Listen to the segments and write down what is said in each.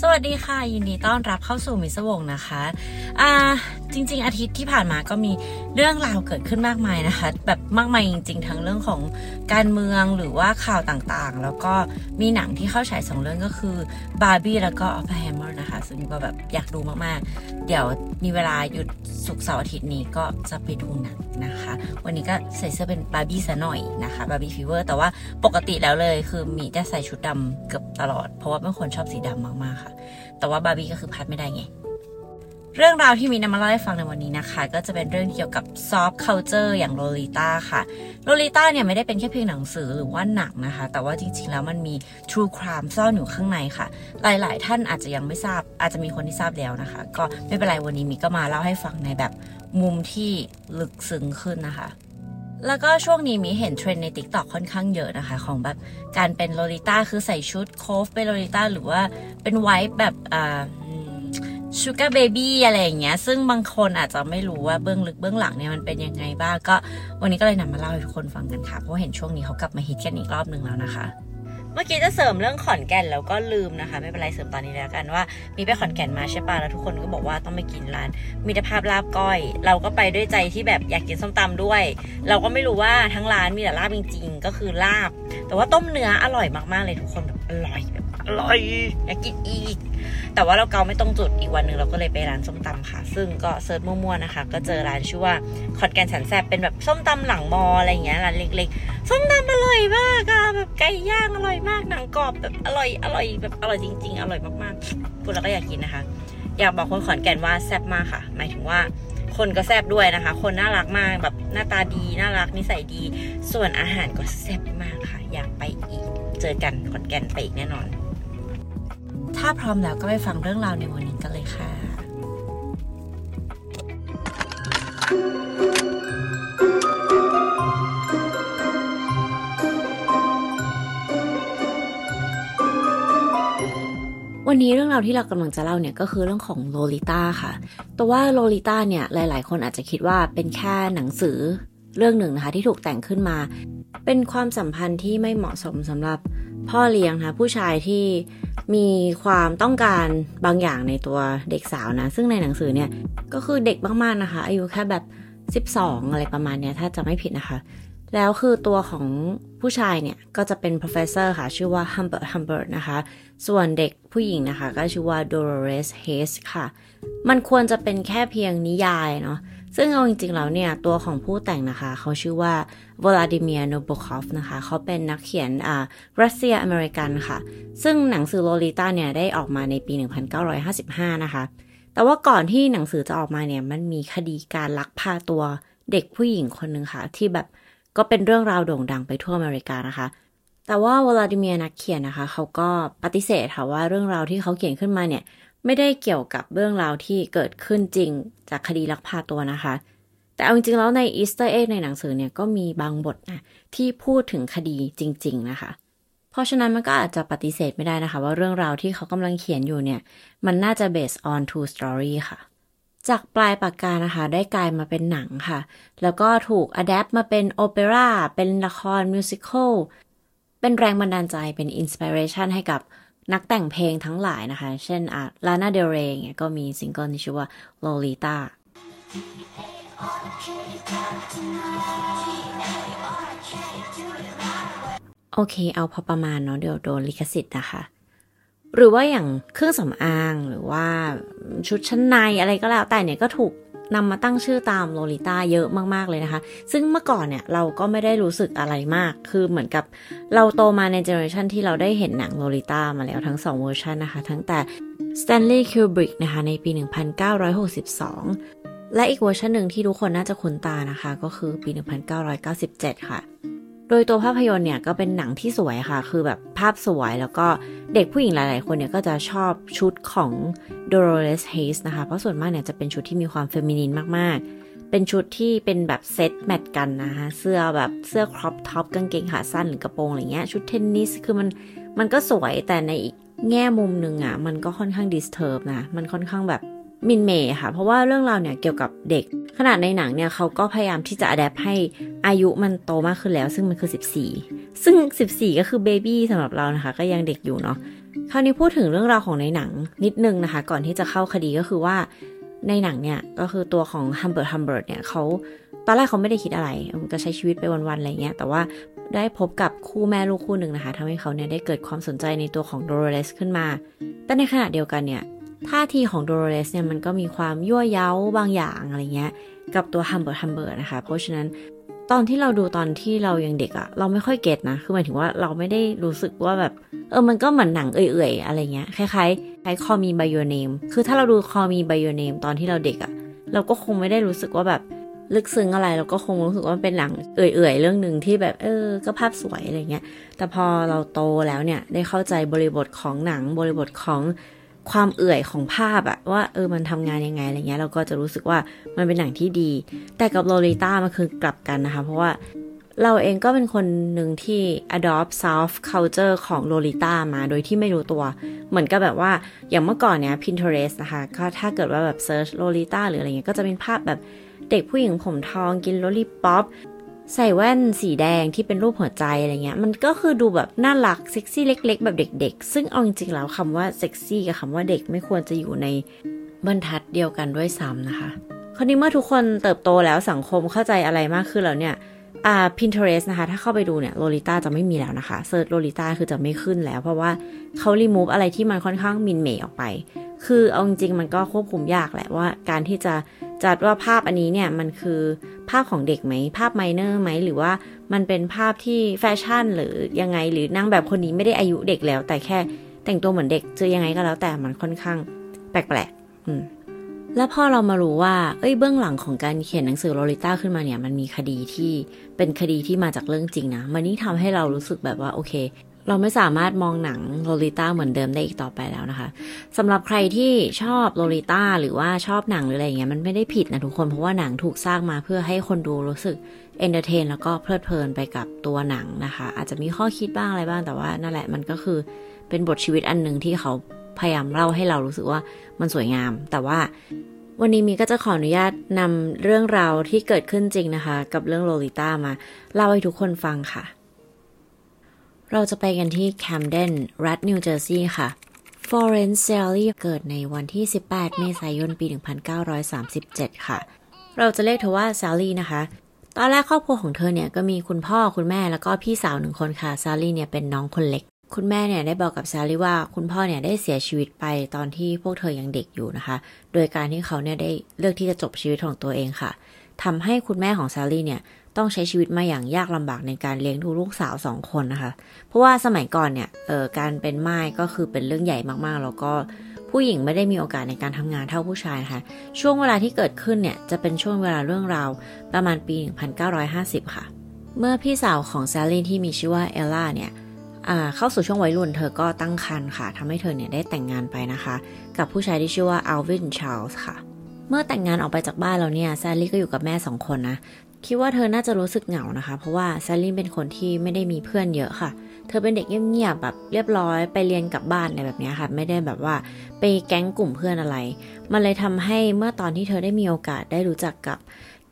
สวัสดีค่ะ ยินดีต้อนรับเข้าสู่มิสวงนะคะ อ่า จริง ๆ อาทิตย์ที่ผ่านมาก็มีเรื่องราวเกิดขึ้นมากมายนะคะ แบบมากมายจริง ๆ ทั้งเรื่องของการเมืองหรือว่าข่าวต่างๆ แล้วก็มีหนังที่เข้าฉายสองเรื่องก็คือบาร์บี้แล้วก็ออปเพนไฮเมอร์นะ คะซึ่งก็แบบอยากดูมากๆ เดี๋ยวมีเวลาหยุดศุกร์เสาร์อาทิตย์นี้ก็จะไปดูหนังนะคะ วันนี้ก็ใส่เสื้อเป็นบาร์บี้ซะหน่อยนะคะบาร์บี้ fever แต่ว่าปกติแล้วเลยคือมีแต่ใส่ชุดดำเกือบตลอด เพราะว่าเป็นคนชอบสีดำมากๆค่ะ แต่ว่าบาร์บี้ก็คือพลาดไม่ได้ไง เรื่องราวที่มีนำมาเล่าให้ฟังในวันนี้นะคะ ก็จะเป็นเรื่องเกี่ยวกับ subculture อย่างโลลิต้าค่ะโลลิต้าเนี่ยไม่ได้เป็นแค่เพียงหนังสือหรือว่าหนังนะคะ แต่ว่าจริงๆแล้วมันมี True Crime ซ่อนอยู่ข้างในค่ะ หลายๆ ท่านอาจจะยังไม่ทราบ อาจจะมีคนที่ทราบแล้วนะคะ ก็ไม่เป็นไรวันนี้มีก็มาเล่าให้ฟังในแบบมุมที่ลึกซึ้งขึ้นนะคะแล้วก็ช่วงนี้มีเห็นเทรนใน t ิ k t o k ค่อนข้างเยอะนะคะ ของแบบการเป็นโลลิต้าคือใส่ชุดโคฟเป็นโลลิต้าหรือว่าเป็นไวท์แบบอ่า sugar baby อะไรอย่างเงี้ย ซึ่งบางคนอาจจะไม่รู้ว่าเบื้องลึกเบื้องหลังเนี่ยมันเป็นยังไงบ้างก็วันนี้ก็เลยนำมาเล่าให้ทุกคนฟังกันค่ะ เพราะเห็นช่วงนี้เขากลับมาฮิตกันอีกรอบหนึ่งแล้วนะคะ เมื่อกี้จะเสริมเรื่องขอนแก่นแล้วก็ลืมนะคะ ไม่เป็นไรเสริมตอนนี้แล้วกันว่า มีไปขอนแก่นมาใช่ปะแล้วทุกคนก็บอกว่าต้องไปกินร้านมิตรภาพลาบก้อย เราก็ไปด้วยใจที่แบบอยากกินส้มตำด้วย เราก็ไม่รู้ว่าทั้งร้านมีแต่ลาบจริง ๆ ก็คือลาบ แต่ว่าต้มเนื้ออร่อยมากๆเลยทุกคนแบบอร่อยแบบ อร่อยอยากกินอีก แต่ว่าเราเกาไม่ตรงจุดอีกวันหนึ่งเราก็เลยไปร้านส้มตำค่ะ ซึ่งก็ search มั่วๆนะคะ ก็เจอร้านชื่อว่าขอนแก่นสันแซบเป็นแบบส้มตำหลังมออะไรอย่างเงี้ยร้านเล็กๆ ส้มตำอร่อยมากอะแบบไก่ย่างอร่อยมากหนังกรอบแบบอร่อยอร่อยแบบอร่อยจริง ๆ อร่อยมากๆพูดแล้วก็อยากกินนะคะ อยากบอกคนขอนแก่นว่าแซ่บมากค่ะ หมายถึงว่าคนก็แซ่บด้วยนะคะ คนน่ารักมากแบบหน้าตาดีน่ารักนิสัยดี ส่วนอาหารก็แซ่บมากค่ะ อยากไปอีก เจอกันขอนแก่นไปอีกแน่นอน ถ้าพร้อมแล้วก็ไปฟังเรื่องราวในวันนี้กันเลยค่ะ วันนี้เรื่องราวที่เรากำลังจะเล่าเนี่ยก็คือเรื่องของโลลิต้าค่ะ แต่ว่าโลลิต้าเนี่ยหลาย ๆ คนอาจจะคิดว่าเป็นแค่หนังสือเรื่องหนึ่งนะคะที่ถูกแต่งขึ้นมา เป็นความสัมพันธ์ที่ไม่เหมาะสมสำหรับ พ่อเลี้ยงนะคะผู้ชายที่มีความต้องการบางอย่างในตัวเด็กสาวนะ ซึ่งในหนังสือเนี่ยก็คือเด็กมากๆนะคะ อายุแค่แบบ 12 อะไรประมาณเนี้ยถ้าจะไม่ผิดนะคะ แล้วคือตัวของผู้ชายเนี่ย ก็จะเป็น professor ค่ะ ชื่อว่า Humbert Humbert นะคะ ส่วนเด็กผู้หญิงนะคะ ก็ชื่อว่า Dolores Hayes ค่ะ มันควรจะเป็นแค่เพียงนิยายเนาะ ซึ่งเอาจริงๆแล้วเนี่ย ตัวของผู้แต่งนะคะ เขาชื่อว่า Vladimir Nabokov นะคะ เขาเป็นนักเขียนอ่ารัสเซียอเมริกันค่ะ ซึ่งหนังสือโลลิต้าเนี่ย ได้ออกมาในปี 1955 นะคะ แต่ว่าก่อนที่หนังสือจะออกมาเนี่ย มันมีคดีการลักพาตัวเด็กผู้หญิงคนหนึ่งค่ะ ที่แบบก็เป็นเรื่องราวโด่งดังไปทั่วอเมริกานะคะแต่ว่าวลาดิเมียร์นักเขียนนะคะ เขาก็ปฏิเสธค่ะว่าเรื่องราวที่เขาเขียนขึ้นมาเนี่ย ไม่ได้เกี่ยวกับเรื่องราวที่เกิดขึ้นจริงจากคดีลักพาตัวนะคะ แต่เอาจริงๆแล้วใน Easter egg ในหนังสือเนี่ยก็มีบางบทนะที่พูดถึงคดีจริง ๆ นะคะ เพราะฉะนั้นมันก็อาจจะปฏิเสธไม่ได้นะคะ ว่าเรื่องราวที่เขากำลังเขียนอยู่เนี่ย มันน่าจะ based on true story ค่ะ จากปลายปากกานะคะ ได้กลายมาเป็นหนังค่ะ แล้วก็ถูก adapt มาเป็นโอเปร่าเป็นละคร musical เป็นแรงบันดาลใจเป็น inspiration ให้กับ นักแต่งเพลงทั้งหลายนะคะ เช่นอะ Lana Del Rey เนี่ยก็มีซิงเกิลที่ชื่อว่า Lolita โอเค เอาพอประมาณเนาะเดี๋ยวโดนลิขสิทธิ์นะคะ หรือว่าอย่างเครื่องสำอางหรือว่าชุดชั้นในอะไรก็แล้วแต่เนี่ยก็ถูก นำมาตั้งชื่อตามโลลิต้าเยอะมากๆเลยนะคะ ซึ่งเมื่อก่อนเนี่ยเราก็ไม่ได้รู้สึกอะไรมาก คือเหมือนกับเราโตมาใน generation ที่เราได้เห็นหนังโลลิต้ามาแล้วทั้ง 2 เวอร์ชันนะคะ ตั้งแต่ Stanley Kubrick นะคะในปี 1962 และอีกเวอร์ชันหนึ่งที่ทุกคนน่าจะคุ้นตานะคะ ก็คือปี 1997 ค่ะ โดยตัวภาพยนตร์เนี่ยก็เป็นหนังที่สวยค่ะ คือแบบภาพสวยแล้วก็เด็กผู้หญิงหลาย ๆ คนเนี่ยก็จะชอบชุดของ Dolores Haze นะคะ เพราะส่วนมากเนี่ยจะเป็นชุดที่มีความ feminine มาก ๆ เป็นชุดที่เป็นแบบเซต match กันนะคะ เสื้อแบบเสื้อ crop top กางเกงขาสั้นหรือกระโปรงอะไรเงี้ย ชุดเทนนิสคือมันมันก็สวยแต่ในอีกแง่มุมหนึ่งอะ่ะมันก็ค่อนข้าง disturb นะ มันค่อนข้างแบบ หมิ่นเหม่ค่ะ เพราะว่าเรื่องราวเนี่ยเกี่ยวกับเด็ก ขนาดในหนังเนี่ยเขาก็พยายามที่จะ adapt ให้อายุมันโตมากขึ้นแล้ว ซึ่งมันคือ 14 ซึ่ง 14 ก็คือ baby สำหรับเรานะคะ ก็ยังเด็กอยู่เนาะคราวนี้พูดถึงเรื่องราวของในหนังนิดนึงนะคะ ก่อนที่จะเข้าคดีก็คือว่าในหนังเนี่ยก็คือตัวของฮัมเบิร์ตฮัมเบิร์ตเนี่ยเขาตอนแรกเขาไม่ได้คิดอะไรก็ใช้ชีวิตไปวันๆอะไรเงี้ย แต่ว่าได้พบกับคู่แม่ลูกคู่หนึ่งนะคะทำให้เขาเนี่ยได้เกิดความสนใจในตัวของโดโรเลสขึ้นมา แต่ในขณะเดียวกันเนี่ย ท่าทีของโดโรเลสเนี่ยมันก็มีความยั่วเย้าบางอย่างอะไรเงี้ย กับตัวฮัมเบิร์ตฮัมเบิร์ตนะคะ เพราะฉะนั้นตอนที่เราดูตอนที่เรายังเด็กอะเราไม่ค่อย get นะ คือหมายถึงว่าเราไม่ได้รู้สึกว่าแบบ เออมันก็เหมือนหนังเอื่อยๆ อะไรเงี้ยคล้ายๆคล้าย Call Me by Your Name คือถ้าเราดู Call Me by Your Name ตอนที่เราเด็กอะเราก็คงไม่ได้รู้สึกว่าแบบลึกซึ้งอะไรเราก็คงรู้สึกว่าเป็นหนังเอื่อยๆ เรื่องหนึ่งที่แบบเออ ก็ภาพสวยอะไรเงี้ย แต่พอเราโตแล้วเนี่ยได้เข้าใจบริบทของหนังบริบทของ ความเอื่อยของภาพอะว่าเออมันทำงานยังไงอะไรเงี้ยเราก็จะรู้สึกว่ามันเป็นหนังที่ดี แต่กับโลลิต้ามันคือกลับกันนะคะ เพราะว่าเราเองก็เป็นคนหนึ่งที่ adopt soft culture ของโลลิต้ามาโดยที่ไม่รู้ตัว เหมือนกับแบบว่าอย่างเมื่อก่อนเนี้ย Pinterest นะคะก็ถ้าเกิดว่าแบบ search โลลิต้าหรืออะไรเงี้ยก็จะเป็นภาพแบบเด็กผู้หญิงผมทองกิน lollipop ใส่แว่นสีแดงที่เป็นรูปหัวใจอะไรเงี้ย มันก็คือดูแบบน่ารักเซ็กซี่เล็ก ๆ แบบเด็ก ๆ ซึ่งเอาจริงๆแล้วคำว่าเซ็กซี่กับคำว่าเด็กไม่ควรจะอยู่ในบรรทัดเดียวกันด้วยซ้ำนะคะคราวนี้เมื่อทุกคนเติบโตแล้วสังคมเข้าใจอะไรมากขึ้นแล้วเนี่ย อ่า Pinterest นะคะ ถ้าเข้าไปดูเนี่ยโลลิต้าจะไม่มีแล้วนะคะ search โลลิต้าคือจะไม่ขึ้นแล้ว เพราะว่าเขารีมูฟอะไรที่มันค่อนข้างหมิ่นเหม่ออกไป คือเอาจริงๆมันก็ควบคุมยากแหละว่า การที่จะจัดว่าภาพอันนี้เนี่ยมันคือภาพของเด็กไหม ภาพ minor ไหม หรือว่ามันเป็นภาพที่แฟชั่นหรือยังไงหรือนางแบบคนนี้ไม่ได้อายุเด็กแล้ว แต่แค่แต่งตัวเหมือนเด็กจะยังไงก็แล้วแต่มันค่อนข้างแปลกๆอืม แล้วพอเรามารู้ว่า เอ้ยเบื้องหลังของการเขียนหนังสือโลลิต้าขึ้นมาเนี่ย มันมีคดีที่เป็นคดีที่มาจากเรื่องจริงนะ มันนี่ทำให้เรารู้สึกแบบว่าโอเค เราไม่สามารถมองหนังโลลิต้าเหมือนเดิมได้อีกต่อไปแล้วนะคะสำหรับใครที่ชอบโลลิต้าหรือว่าชอบหนังหรืออะไรเงี้ยมันไม่ได้ผิดนะทุกคนเพราะว่าหนังถูกสร้างมาเพื่อให้คนดูรู้สึก entertain แล้วก็เพลิดเพลินไปกับตัวหนังนะคะ อาจจะมีข้อคิดบ้างอะไรบ้างแต่ว่านั่นแหละมันก็คือเป็นบทชีวิตอันหนึ่งที่เขา พยายามเล่าให้เรารู้สึกว่ามันสวยงาม แต่ว่าวันนี้มีก็จะขออนุญาตนำเรื่องราวที่เกิดขึ้นจริงนะคะ กับเรื่องโลลิต้ามา เล่าให้ทุกคนฟังค่ะ เราจะไปกันที่แคมเดนรัฐนิวเจอร์ซีย์ค่ะฟลอเรนซ์แซลลี่เกิดในวันที่ 18 เมษายนปี 1937 ค่ะ เราจะเรียกเธอว่าแซลลี่นะคะ ตอนแรกครอบครัวของเธอเนี่ยก็มีคุณพ่อคุณแม่แล้วก็พี่สาวหนึ่งคนค่ะ แซลลี่เนี่ยเป็นน้องคนเล็ก คุณแม่เนี่ยได้บอกกับแซลลี่ว่าคุณพ่อเนี่ยได้เสียชีวิตไปตอนที่พวกเธอยังเด็กอยู่นะคะ โดยการที่เขาเนี่ยได้เลือกที่จะจบชีวิตของตัวเองค่ะทำให้คุณแม่ของแซลลี่เนี่ยต้องใช้ชีวิตมาอย่างยากลำบากในการเลี้ยงดูลูกสาวสองคนนะคะ เพราะว่าสมัยก่อนเนี่ยเอ่อการเป็นไม้ก็คือเป็นเรื่องใหญ่มากๆ แล้วก็ผู้หญิงไม่ได้มีโอกาสในการทำงานเท่าผู้ชายะคะช่วงเวลาที่เกิดขึ้นเนี่ยจะเป็นช่วงเวลาเรื่องราวประมาณปี 1950 ค่ะ เมื่อพี่สาวของซาลี่ที่มีชื่อว่าเอลล่าเนี่ย เข้าสู่ช่วงวัยรุ่นเธอก็ตั้งครรภ์ค่ะทำให้เธอเนี่ยได้แต่งงานไปนะคะ กับผู้ชายที่ชื่อว่าอัลวินชาร์ลส์ค่ะ เมื่อแต่งงานออกไปจากบ้านแล้วเนี่ยแซลลี่ก็อยู่กับแม่สองคนนะคิดว่าเธอน่าจะรู้สึกเหงานะคะ เพราะว่าแซลลี่เป็นคนที่ไม่ได้มีเพื่อนเยอะค่ะ เธอเป็นเด็กเงียบๆแบบเรียบร้อยไปเรียนกลับบ้านอะไรแบบนี้ค่ะ ไม่ได้แบบว่าไปแก๊งกลุ่มเพื่อนอะไร มันเลยทำให้เมื่อตอนที่เธอได้มีโอกาสได้รู้จักกับ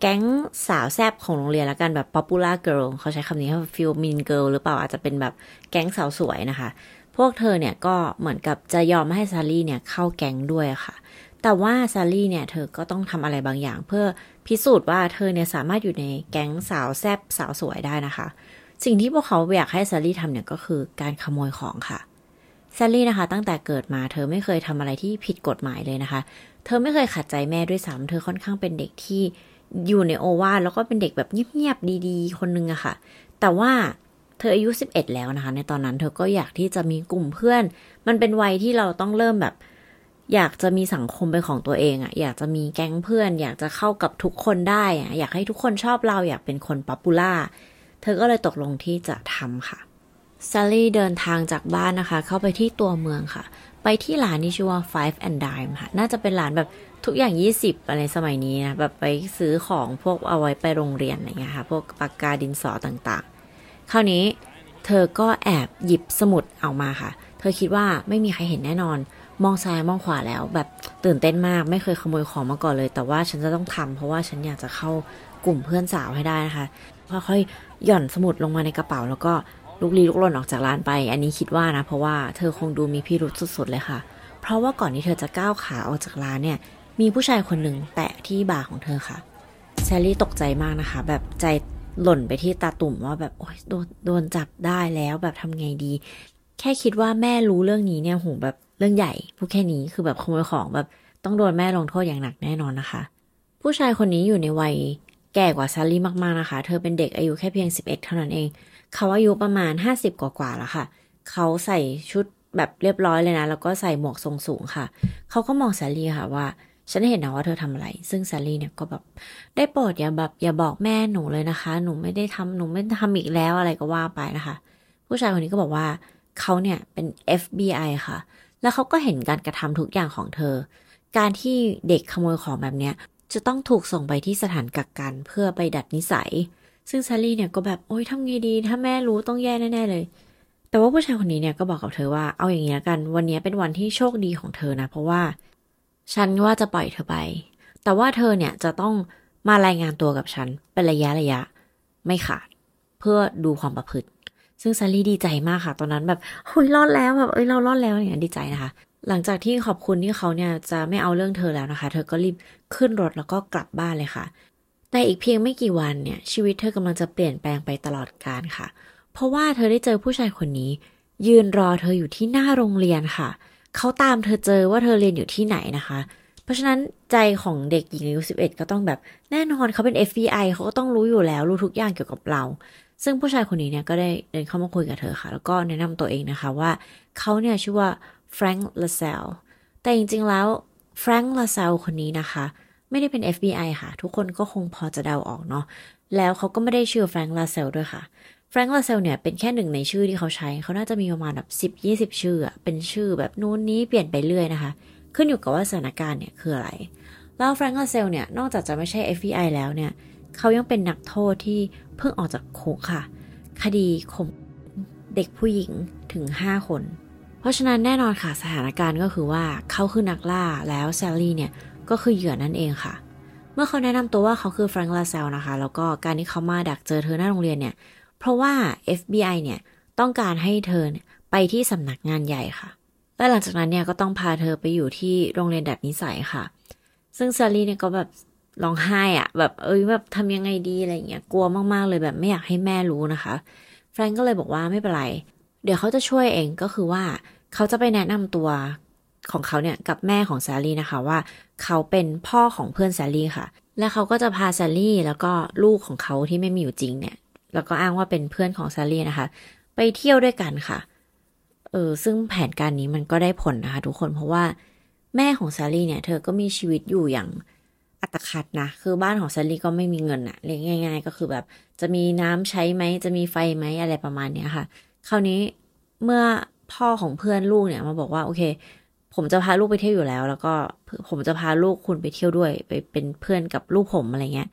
แก๊งสาวแซบของโรงเรียนแล้วกันแบบ popular girl เขาใช้คำนี้ว่า feel mean girl หรือเปล่าอาจจะเป็นแบบแก๊งสาวสวยนะคะ พวกเธอเนี่ยก็เหมือนกับจะยอมให้ซารี่เนี่ยเข้าแก๊งด้วยค่ะ แต่ว่าซารี่เนี่ยเธอก็ต้องทำอะไรบางอย่าง เพื่อพิสูจน์ว่าเธอเนี่ยสามารถอยู่ในแก๊งสาวแซบสาวสวยได้นะคะ สิ่งที่พวกเขาอยากให้ซารี่ทำเนี่ยก็คือการขโมยของค่ะซารี่นะคะ ตั้งแต่เกิดมาเธอไม่เคยทำอะไรที่ผิดกฎหมายเลยนะคะ เธอไม่เคยขัดใจแม่ด้วยซ้ำเธอค่อนข้างเป็นเด็กที่ อยู่ในโอวาแล้วก็เป็นเด็กแบบเงียบๆดีๆ คนนึงอะค่ะ แต่ว่าเธออายุ 11 แล้วนะคะ ในตอนนั้นเธอก็อยากที่จะมีกลุ่มเพื่อน มันเป็นวัยที่เราต้องเริ่มแบบ อยากจะมีสังคมเป็นของตัวเองอะอยากจะมีแก๊งเพื่อน อยากจะเข้ากับทุกคนได้อะอยากให้ทุกคนชอบเราอยากเป็นคน popular เธอก็เลยตกลงที่จะทำค่ะแซลลี่เดินทางจากบ้านนะคะ เข้าไปที่ตัวเมืองค่ะ ไปที่ร้านที่ชื่อว่า Five and Dime ค่ะ น่าจะเป็นร้านแบบ ทุกอย่างยี่สิบอะไรสมัยนี้นะแบบไปซื้อของพวกเอาไว้ไปโรงเรียนอะไรเงี้ยค่ะ พวกปากกาดินสอต่างๆ คราวนี้เธอก็แอบหยิบสมุดออกมาค่ะ เธอคิดว่าไม่มีใครเห็นแน่นอน มองซ้ายมองขวาแล้ว แบบตื่นเต้นมากไม่เคยขโมยของมาก่อนเลย แต่ว่าฉันจะต้องทำเพราะว่าฉันอยากจะเข้ากลุ่มเพื่อนสาวให้ได้นะคะค่อยๆหย่อนสมุดลงมาในกระเป๋า แล้วก็ลูกลีลูกลนออกจากร้านไป อันนี้คิดว่านะ เพราะว่าเธอคงดูมีพิรุษสุดๆเลยค่ะ เพราะว่าก่อนที่เธอจะก้าวขาออกจากร้านเนี่ย มีผู้ชายคนหนึ่งแตะที่บ่าของเธอค่ะแซลลี่ตกใจมากนะคะ แบบใจหล่นไปที่ตาตุ่มว่าแบบโอ๊ยโดนโดนจับได้แล้วแบบทำไงดี แค่คิดว่าแม่รู้เรื่องนี้เนี่ยโหแบบเรื่องใหญ่พูดแค่นี้คือแบบขโมยของแบบต้องโดนแม่ลงโทษอย่างหนักแน่นอนนะคะ ผู้ชายคนนี้อยู่ในวัยแก่กว่าซารี่มากๆนะคะ เธอเป็นเด็กอายุแค่เพียง 11 เท่านั้นเอง เขาอายุประมาณ 50 กว่าๆแล้วค่ะ เขาใส่ชุดแบบเรียบร้อยเลยนะ แล้วก็ใส่หมวกทรงสูงค่ะ เขาก็มองซารี่ค่ะว่า ฉันเห็นนะว่าเธอทำอะไร ซึ่งซารี่เนี่ยก็แบบได้โปรดอย่าแบบอย่าบอกแม่หนูเลยนะคะ หนูไม่ได้ทำหนูไม่ทำอีกแล้วอะไรก็ว่าไปนะคะ ผู้ชายคนนี้ก็บอกว่าเขาเนี่ยเป็น FBI ค่ะ แล้วเขาก็เห็นการกระทำทุกอย่างของเธอ การที่เด็กขโมยของแบบเนี้ยจะต้องถูกส่งไปที่สถานกักกันเพื่อไปดัดนิสัย ซึ่งซารี่เนี่ยก็แบบโอ๊ยทำไงดี ถ้าแม่รู้ต้องแย่แน่ๆเลย แต่ว่าผู้ชายคนนี้เนี่ยก็บอกกับเธอว่าเอาอย่างนี้กัน วันนี้เป็นวันที่โชคดีของเธอนะ เพราะว่า ฉันว่าจะปล่อยเธอไป แต่ว่าเธอเนี่ยจะต้องมารายงานตัวกับฉัน เป็นระยะระยะ ไม่ขาด เพื่อดูความประพฤติ ซึ่งซารี่ดีใจมากค่ะ ตอนนั้นแบบเฮ้ยรอดแล้วแบบเอ้ยเรารอดแล้วอย่างดีใจนะคะ หลังจากที่ขอบคุณที่เขาเนี่ยจะไม่เอาเรื่องเธอแล้วนะคะ เธอก็รีบขึ้นรถแล้วก็กลับบ้านเลยค่ะ แต่อีกเพียงไม่กี่วันเนี่ย ชีวิตเธอกำลังจะเปลี่ยนแปลงไปตลอดกาลค่ะ เพราะว่าเธอได้เจอผู้ชายคนนี้ ยืนรอเธออยู่ที่หน้าโรงเรียนค่ะเขาตามเธอเจอว่าเธอเรียนอยู่ที่ไหนนะคะ เพราะฉะนั้นใจของเด็กหญิงอายุ11 ก็ต้องแบบแน่นอนเขาเป็น FBI เขาก็ต้องรู้อยู่แล้วรู้ทุกอย่างเกี่ยวกับเรา ซึ่งผู้ชายคนนี้เนี่ยก็ได้เดินเข้ามาคุยกับเธอค่ะ แล้วก็แนะนำตัวเองนะคะว่าเขาเนี่ยชื่อว่าแฟรงค์ลาเซลแต่จริงๆแล้วแฟรงค์ลาเซลคนนี้นะคะ ไม่ได้เป็น FBI ค่ะ ทุกคนก็คงพอจะเดาออกเนาะแล้วเขาก็ไม่ได้ชื่อแฟรงค์ลาเซลด้วยค่ะ แฟรงค์ลาเซลเนี่ยเป็นแค่หนึ่งในชื่อที่เขาใช้ เขาน่าจะมีประมาณแบบสิบยี่สิบชื่อเป็นชื่อแบบนู้นนี้เปลี่ยนไปเรื่อยนะคะ ขึ้นอยู่กับว่าสถานการณ์เนี่ยคืออะไร แล้วแฟรงค์ลาเซลเนี่ยนอกจากจะไม่ใช่ FBI แล้วเนี่ย เขายังเป็นนักโทษที่เพิ่งออกจากคุกค่ะ คดีข่มเด็กผู้หญิงถึง 5 คน เพราะฉะนั้นแน่นอนค่ะสถานการณ์ก็คือว่าเขาคือนักล่าแล้วแซลลี่เนี่ยก็คือเหยื่อนั่นเองค่ะ เมื่อเขาแนะนำตัวว่าเขาคือแฟรงค์ลาเซลนะคะ แล้วก็การที่เขามาดักเจอเธอหน้าโรงเรียนเนี่ย เพราะว่า FBI เนี่ยต้องการให้เธอไปที่สำนักงานใหญ่ค่ะ และหลังจากนั้นเนี่ยก็ต้องพาเธอไปอยู่ที่โรงเรียนดัดนิสัยค่ะ ซึ่งซลลี่เนี่ยก็แบบร้องไห้อะแบบเอ้ยแบบทำยังไงดีอะไรเงี้ยกลัวมากๆเลยแบบไม่อยากให้แม่รู้นะคะ แฟรงก์ก็เลยบอกว่าไม่เป็นไร เดี๋ยวเขาจะช่วยเองก็คือว่าเขาจะไปแนะนำตัวของเขาเนี่ยกับแม่ของแซลลี่นะคะว่าเขาเป็นพ่อของเพื่อนแซลลี่ค่ะ และเขาก็จะพาแซลลี่แล้วก็ลูกของเขาที่ไม่มีอยู่จริงเนี่ย แล้วก็อ้างว่าเป็นเพื่อนของแซลลี่นะคะ ไปเที่ยวด้วยกันค่ะ เออซึ่งแผนการนี้มันก็ได้ผลนะคะ ทุกคนเพราะว่าแม่ของแซลลี่เนี่ย เธอก็มีชีวิตอยู่อย่างอัตคัดนะ คือบ้านของแซลลี่ก็ไม่มีเงินอะเรียกง่าย ๆ ก็คือแบบ จะมีน้ำใช้ไหม จะมีไฟไหมอะไรประมาณนี้ค่ะ คราวนี้เมื่อพ่อของเพื่อนลูกเนี่ยมาบอกว่าโอเค ผมจะพาลูกไปเที่ยวอยู่แล้ว แล้วก็ผมจะพาลูกคุณไปเที่ยวด้วย ไปเป็นเพื่อนกับลูกผมอะไรเงี้ย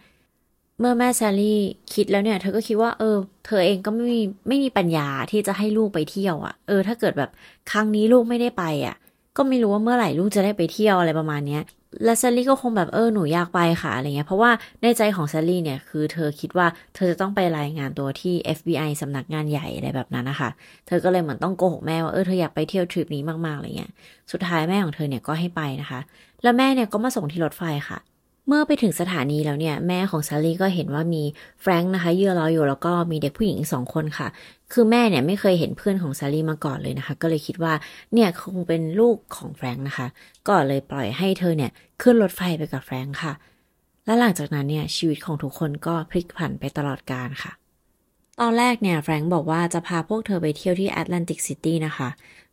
เมื่อแม่แซลลี่คิดแล้วเนี่ย เธอก็คิดว่าเออ เธอเองก็ไม่มีไม่มีปัญญาที่จะให้ลูกไปเที่ยวอะ่ะ เออ ถ้าเกิดแบบครั้งนี้ลูกไม่ได้ไปอะ่ะ ก็ไม่รู้ว่าเมื่อไหร่ลูกจะได้ไปเที่ยวอะไรประมาณเนี้ยและซลลี่ก็คงแบบเออหนูอยากไปค่ะอะไรเงี้ยเพราะว่าในใจของซลลี่เนี่ยคือเธอคิดว่าเธอจะต้องไปรายงานตัวที่ FBI สำนักงานใหญ่อะไรแบบนั้นนะคะ เธอก็เลยเหมือนต้องโกหกแม่ว่าเออเธออยากไปเที่ยวทริปนี้มากๆอะไรเงี้ย สุดท้ายแม่ของเธอเนี่ยก็ให้ไปนะคะ แล้วแม่เนี่ยก็มาส่งที่รถไฟค่ะ เมื่อไปถึงสถานีแล้วเนี่ย แม่ของซารี่ก็เห็นว่ามีแฟรงค์นะคะยืนรออยู่แล้วก็มีเด็กผู้หญิงสองคนค่ะ คือแม่เนี่ยไม่เคยเห็นเพื่อนของซารี่มาก่อนเลยนะคะ ก็เลยคิดว่าเนี่ยคงเป็นลูกของแฟรงค์นะคะ ก็เลยปล่อยให้เธอเนี่ยขึ้นรถไฟไปกับแฟรงค์ค่ะ และหลังจากนั้นเนี่ยชีวิตของทุกคนก็พลิกผันไปตลอดกาลค่ะ ตอนแรกเนี่ยแฟรงค์บอกว่าจะพาพวกเธอไปเที่ยวที่แอตแลนติกซิตี้นะคะ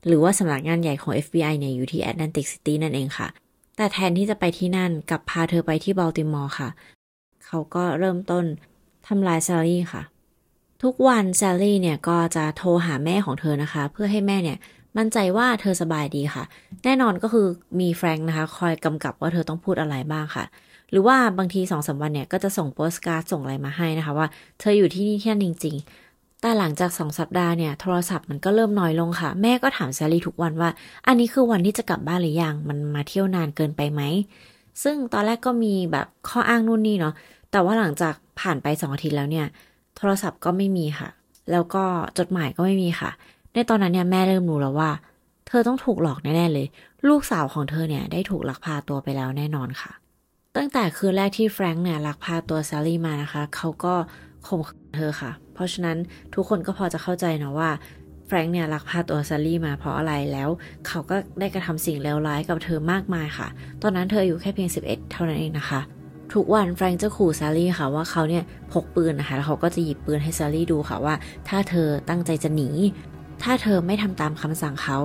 หรือว่าสำนักงานใหญ่ของ FBI เนี่ยอยู่ที่แอตแลนติกซิตี้นั่นเองค่ะ แต่แทนที่จะไปที่นั่นกลับพาเธอไปที่บัลติมอร์ค่ะ เขาก็เริ่มต้นทำลายแซลลี่ค่ะ ทุกวันแซลลี่เนี่ยก็จะโทรหาแม่ของเธอนะคะ เพื่อให้แม่เนี่ยมั่นใจว่าเธอสบายดีค่ะ แน่นอนก็คือมีแฟรงค์นะคะ คอยกำกับว่าเธอต้องพูดอะไรบ้างค่ะ หรือว่าบางทีสองสาวันเนี่ยก็จะส่งโปสการ์ดส่งอะไรมาให้นะคะ ว่าเธออยู่ที่นี่ที่นั่นจริง ๆ แต่หลังจากสองสัปดาห์เนี่ยโทรศัพท์มันก็เริ่มน้อยลงค่ะ แม่ก็ถามแซลลี่ทุกวันว่า อันนี้คือวันที่จะกลับบ้านหรือยัง มันมาเที่ยวนานเกินไปไหม ซึ่งตอนแรกก็มีแบบข้ออ้างนู่นนี่เนาะ แต่ว่าหลังจากผ่านไปสองอาทิตย์แล้วเนี่ย โทรศัพท์ก็ไม่มีค่ะ แล้วก็จดหมายก็ไม่มีค่ะ ในตอนนั้นเนี่ยแม่เริ่มรู้แล้วว่า เธอต้องถูกหลอกแน่ๆเลย ลูกสาวของเธอเนี่ยได้ถูกลักพาตัวไปแล้วแน่นอนค่ะ ตั้งแต่คืนแรกที่แฟรงค์เนี่ยลักพาตัวซาลี่มานะคะ เขาก็ ข่มขืนเธอค่ะ เพราะฉะนั้นทุกคนก็พอจะเข้าใจนะว่าแฟรงค์เนี่ยลักพาตัวซาลี่มาเพราะอะไรแล้ว เขาก็ได้กระทำสิ่งเลวร้ายกับเธอมากมายค่ะ ตอนนั้นเธออยู่แค่เพียง 11 เท่านั้นเองนะคะ ทุกวันแฟรงค์จะขู่ซาลี่ค่ะว่าเขาเนี่ยพกปืนนะคะแล้วเขาก็จะหยิบปืนให้ซาลี่ดูค่ะว่า ถ้าเธอตั้งใจจะหนี ถ้าเธอไม่ทำตามคำสั่งเขา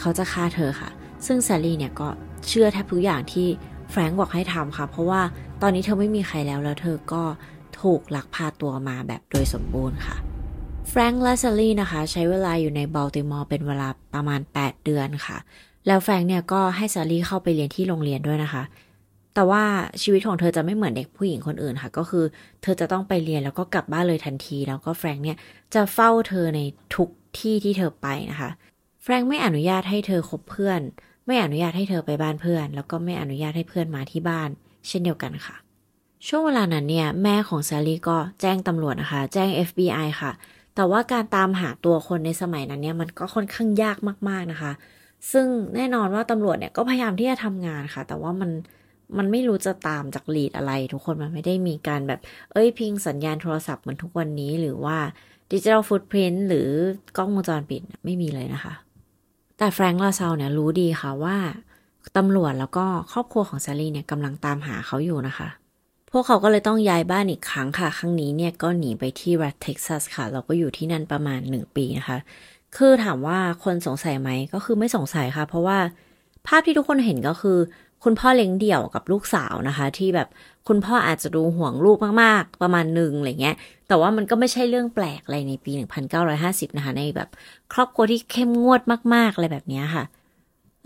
เขาจะฆ่าเธอค่ะ ซึ่งซาลี่เนี่ยก็เชื่อแทบทุกอย่างที่แฟรงค์บอกให้ทำค่ะ เพราะว่าตอนนี้เธอไม่มีใครแล้วแล้วเธอก็ ถูกลักพาตัวมาแบบโดยสมบูรณ์ค่ะแฟรงค์และซาลี่นะคะ ใช้เวลาอยู่ในบัลติมอร์เป็นเวลาประมาณ 8 เดือนค่ะ แล้วแฟรงค์เนี่ยก็ให้ซาลี่เข้าไปเรียนที่โรงเรียนด้วยนะคะ แต่ว่าชีวิตของเธอจะไม่เหมือนเด็กผู้หญิงคนอื่นค่ะ ก็คือเธอจะต้องไปเรียนแล้วก็กลับบ้านเลยทันที แล้วก็แฟรงค์เนี่ยจะเฝ้าเธอในทุกที่ที่เธอไปนะคะ แฟรงค์ไม่อนุญาตให้เธอคบเพื่อน ไม่อนุญาตให้เธอไปบ้านเพื่อน แล้วก็ไม่อนุญาตให้เพื่อนมาที่บ้าน เช่นเดียวกันค่ะ ช่วงเวลานั้นเนี่ย แม่ของซาลี่ก็แจ้งตำรวจนะคะ แจ้ง FBI ค่ะ แต่ว่าการตามหาตัวคนในสมัยนั้นเนี่ย มันก็ค่อนข้างยากมากๆนะคะ ซึ่งแน่นอนว่าตำรวจเนี่ยก็พยายามที่จะทำงานค่ะ แต่ว่ามันมันไม่รู้จะตามจาก lead อะไร ทุกคนมันไม่ได้มีการแบบ เอ้ย ping สัญญาณโทรศัพท์เหมือนทุกวันนี้หรือว่า digital footprint หรือกล้องวงจรปิดไม่มีเลยนะคะ แต่แฟรงค์ลาซาลเนี่ยรู้ดีค่ะว่าตำรวจแล้วก็ครอบครัวของแซลลี่เนี่ยกำลังตามหาเขาอยู่นะคะ พวกเขาก็เลยต้องย้ายบ้านอีกครั้งค่ะ ครั้งนี้เนี่ยก็หนีไปที่รัฐเท็กซัสค่ะ เราก็อยู่ที่นั่นประมาณหนึ่งปีนะคะ คือถามว่าคนสงสัยไหมก็คือไม่สงสัยค่ะ เพราะว่าภาพที่ทุกคนเห็นก็คือ คุณพ่อเลี้ยงเดี่ยวกับลูกสาวนะคะ ที่แบบคุณพ่ออาจจะดูห่วงลูกมากๆ ประมาณหนึ่งอะไรเงี้ย แต่ว่ามันก็ไม่ใช่เรื่องแปลกอะไรในปี 1950 นะคะ ในแบบ ครอบครัวที่เข้มงวดมากๆอะไรแบบนี้ค่ะ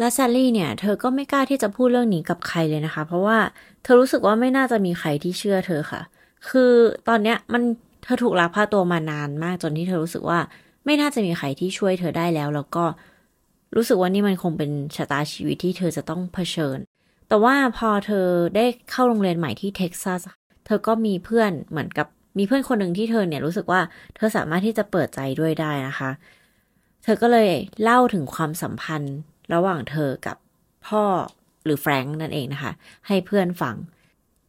และซาลี่เนี่ย เธอก็ไม่กล้าที่จะพูดเรื่องนี้กับใครเลยนะคะ เพราะว่าเธอรู้สึกว่าไม่น่าจะมีใครที่เชื่อเธอค่ะ คือตอนเนี้ยมันเธอถูกลักพาตัวมานานมากจนที่เธอรู้สึกว่าไม่น่าจะมีใครที่ช่วยเธอได้แล้ว แล้วก็รู้สึกว่านี่มันคงเป็นชะตาชีวิตที่เธอจะต้องเผชิญ แต่ว่าพอเธอได้เข้าโรงเรียนใหม่ที่เท็กซัส เธอก็มีเพื่อนเหมือนกับมีเพื่อนคนหนึ่งที่เธอเนี่ยรู้สึกว่าเธอสามารถที่จะเปิดใจด้วยได้นะคะ เธอก็เลยเล่าถึงความสัมพันธ์ ระหว่างเธอกับพ่อหรือแฟรงค์นั่นเองนะคะ ให้เพื่อนฟัง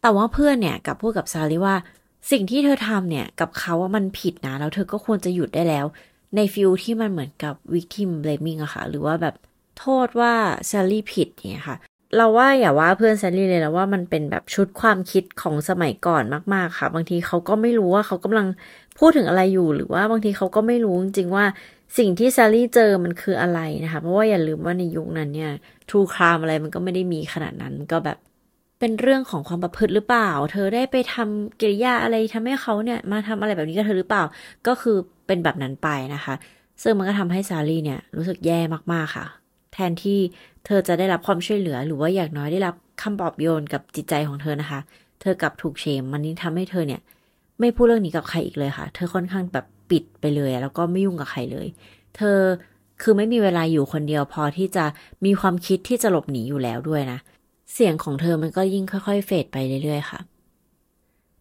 แต่ว่าเพื่อนเนี่ยกับพูดกับซาลีว่า สิ่งที่เธอทำเนี่ยกับเขาว่ามันผิดนะ แล้วเธอก็ควรจะหยุดได้แล้ว ในฟิลที่มันเหมือนกับ victim blaming อะค่ะ หรือว่าแบบโทษว่าซาลีผิดเนี่ยค่ะ เราว่าอย่าว่าเพื่อนซาลีเลยแล้วว่ามันเป็นแบบชุดความคิดของสมัยก่อนมากๆค่ะ บางทีเขาก็ไม่รู้ว่าเขากำลัง พูดถึงอะไรอยู่หรือว่าบางทีเขาก็ไม่รู้จริงว่าสิ่งที่ซารี่เจอมันคืออะไรนะคะ เพราะว่าอย่าลืมว่าในยุคนั้นเนี่ยทูครามอะไรมันก็ไม่ได้มีขนาดนั้นก็แบบเป็นเรื่องของความประพฤติหรือเปล่า เธอได้ไปทำกิริยาอะไรทำให้เขาเนี่ยมาทำอะไรแบบนี้กับเธอหรือเปล่า ก็คือเป็นแบบนั้นไปนะคะ ซึ่งมันก็ทำให้ซารี่เนี่ยรู้สึกแย่มากๆค่ะ แทนที่เธอจะได้รับความช่วยเหลือ หรือว่าอย่างน้อยได้รับคำปลอบโยนกับจิตใจของเธอนะคะ เธอกลับถูกเชมมันนี้ทำให้เธอเนี่ย ไม่พูดเรื่องนี้กับใครอีกเลยค่ะ เธอค่อนข้างแบบปิดไปเลย แล้วก็ไม่ยุ่งกับใครเลย เธอคือไม่มีเวลาอยู่คนเดียวพอที่จะมีความคิดที่จะหลบหนีอยู่แล้วด้วยนะ เสียงของเธอมันก็ยิ่งค่อยๆ fade ไปเรื่อยๆค่ะ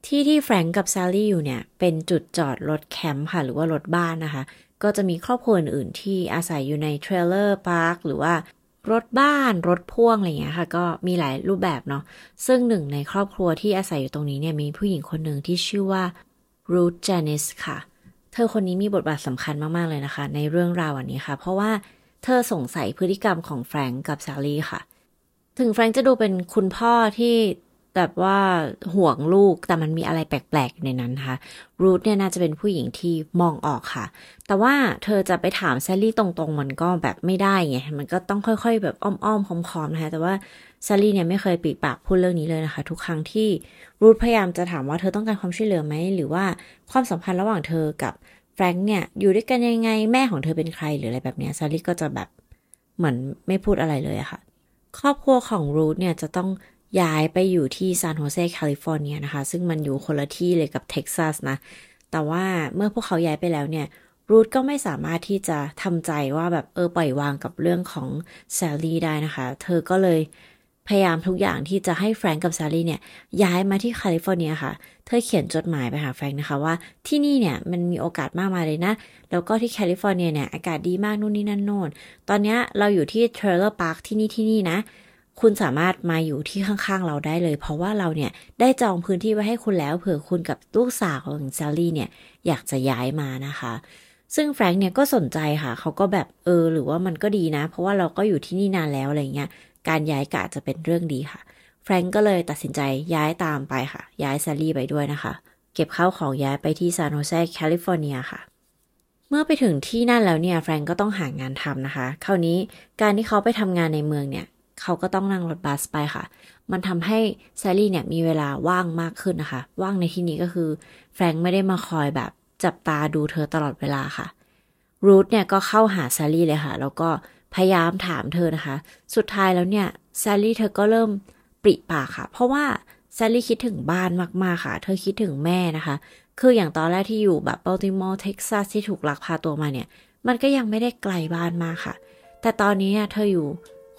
ที่ที่แฟรงก์กับแซลลี่อยู่เนี่ย เป็นจุดจอดรถแคมป์ค่ะ หรือว่ารถบ้านนะคะ ก็จะมีครอบครัวอื่นๆที่อาศัยอยู่ใน trailer park หรือว่า รถบ้านรถพ่วงอะไรเงี้ยค่ะ ก็มีหลายรูปแบบเนาะซึ่งหนึ่งในครอบครัวที่อาศัยอยู่ตรงนี้เนี่ยมีผู้หญิงคนหนึ่งที่ชื่อว่ารูทเจนิสค่ะ เธอคนนี้มีบทบาทสำคัญมาก ๆ เลยนะคะ ในเรื่องราวอันนี้ค่ะ เพราะว่าเธอสงสัยพฤติกรรมของแฟรงก์กับซารีค่ะ ถึงแฟรงก์จะดูเป็นคุณพ่อที่ แบบว่าห่วงลูกแต่มันมีอะไรแปลกๆในนั้นค่ะรูทเนี่ยน่าจะเป็นผู้หญิงที่มองออกค่ะ แต่ว่าเธอจะไปถามแซลลี่ตรงๆ มันก็แบบไม่ได้ไงมันก็ต้องค่อยๆ แบบอ้อมๆคอมๆนะคะแต่ว่าแซาลี่เนี่ยไม่เคยปิดปากพูดเรื่องนี้เลยนะคะ ทุกครั้งที่รูทพยายามจะถามว่าเธอต้องการความช่วยเหลือไหมหรือว่าความสัมพันธ์ระหว่างเธอกับแฟรงค์เนี่ยอยู่ด้วยกันยังไงแม่ของเธอเป็นใครหรืออะไรแบบนี้แซลลี่ก็จะแบบเหมือนไม่พูดอะไรเลยอะค่ะ ครอบครัวของรูทเนี่ยจะต้อง ย้ายไปอยู่ที่ซานโฮเซแคลิฟอร์เนียนะคะ ซึ่งมันอยู่คนละที่เลยกับเท็กซัสนะ แต่ว่าเมื่อพวกเขาย้ายไปแล้วเนี่ยรูทก็ไม่สามารถที่จะทำใจว่าแบบเออปล่อยวางกับเรื่องของแซลลี่ได้นะคะ เธอก็เลยพยายามทุกอย่างที่จะให้แฟรงก์กับแซลลี่เนี่ยย้ายมาที่แคลิฟอร์เนียค่ะ เธอเขียนจดหมายไปหาแฟรงก์นะคะว่าที่นี่เนี่ยมันมีโอกาสมากมายเลยนะ แล้วก็ที่แคลิฟอร์เนียเนี่ยอากาศดีมากนู่นนี่นั่นโน่น ตอนนี้เราอยู่ที่ trailer park ที่นี่ที่นี่นะ คุณสามารถมาอยู่ที่ข้างๆเราได้เลย เพราะว่าเราเนี่ยได้จองพื้นที่ไว้ให้คุณแล้วเผื่อคุณกับลูกสาวของแซลลี่เนี่ยอยากจะย้ายมานะคะ ซึ่งแฟรงค์เนี่ยก็สนใจค่ะ เขาก็แบบเออหรือว่ามันก็ดีนะ เพราะว่าเราก็อยู่ที่นี่นานแล้วอะไรเงี้ยการย้ายก็จะเป็นเรื่องดีค่ะแฟรงก์ก็เลยตัดสินใจย้ายตามไปค่ะ ย้ายแซลลี่ไปด้วยนะคะ เก็บข้าวของย้ายไปที่ซานโฮเซแคลิฟอร์เนียค่ะ เมื่อไปถึงที่นั่นแล้วเนี่ยแฟรงก์ก็ต้องหางานทำนะคะ คราวนี้การที่เขาไปทำงานในเมืองเนี่ย เขาก็ต้องนั่งรถบัสไปค่ะ มันทำให้แซลลี่เนี่ยมีเวลาว่างมากขึ้นนะคะ ว่างในที่นี้ก็คือแฟรงก์ไม่ได้มาคอยแบบจับตาดูเธอตลอดเวลาค่ะ รูทเนี่ยก็เข้าหาแซลลี่เลยค่ะ แล้วก็พยายามถามเธอนะคะ สุดท้ายแล้วเนี่ยแซลลี่เธอก็เริ่มปริปากค่ะ เพราะว่าแซลลี่คิดถึงบ้านมาก ๆ ค่ะ เธอคิดถึงแม่นะคะ คืออย่างตอนแรกที่อยู่แบบบัลติมอร์เท็กซัสที่ถูกลักพาตัวมาเนี่ย มันก็ยังไม่ได้ไกลบ้านมากค่ะ แต่ตอนนี้เนี่ยเธออยู่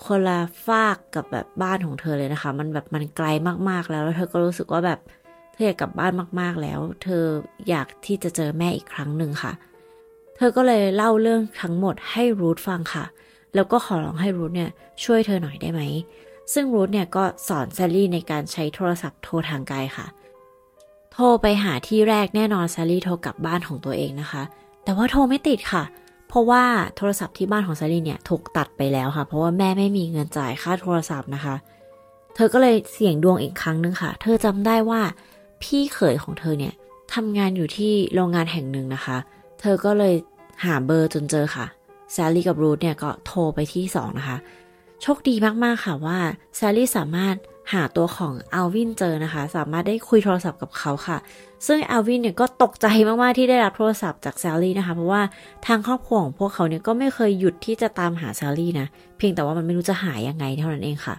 คนละฟากกับแบบบ้านของเธอเลยนะคะ มันแบบมันไกลมากๆแล้วแล้ว เธอก็รู้สึกว่าแบบเธออยากกลับบ้านมากๆแล้ว เธออยากที่จะเจอแม่อีกครั้งหนึ่งค่ะ เธอก็เลยเล่าเรื่องทั้งหมดให้รูทฟังค่ะ แล้วก็ขอร้องให้รูทเนี่ยช่วยเธอหน่อยได้ไหม ซึ่งรูทเนี่ยก็สอนแซลลี่ในการใช้โทรศัพท์โทรทางไกลค่ะ โทรไปหาที่แรกแน่นอนแซลลี่โทรกลับบ้านของตัวเองนะคะ แต่ว่าโทรไม่ติดค่ะเพราะว่าโทรศัพท์ที่บ้านของแซลลี่เนี่ยถูกตัดไปแล้วค่ะ เพราะว่าแม่ไม่มีเงินจ่ายค่าโทรศัพท์นะคะ เธอก็เลยเสี่ยงดวงอีกครั้งนึงค่ะ เธอจำได้ว่าพี่เขยของเธอเนี่ยทำงานอยู่ที่โรงงานแห่งหนึ่งนะคะ เธอก็เลยหาเบอร์จนเจอค่ะแซลลี่กับรูทเนี่ยก็โทรไปที่สองนะคะ โชคดีมากๆค่ะว่าแซลลี่สามารถ หาตัวของอัลวินเจอนะคะ สามารถได้คุยโทรศัพท์กับเขาค่ะ ซึ่งอัลวินเนี่ยก็ตกใจมากๆที่ได้รับโทรศัพท์จากแซลลี่นะคะ เพราะว่าทางครอบครัวของพวกเขาเนี่ยก็ไม่เคยหยุดที่จะตามหาแซลลี่นะ เพียงแต่ว่ามันไม่รู้จะหายังไงเท่านั้นเองค่ะ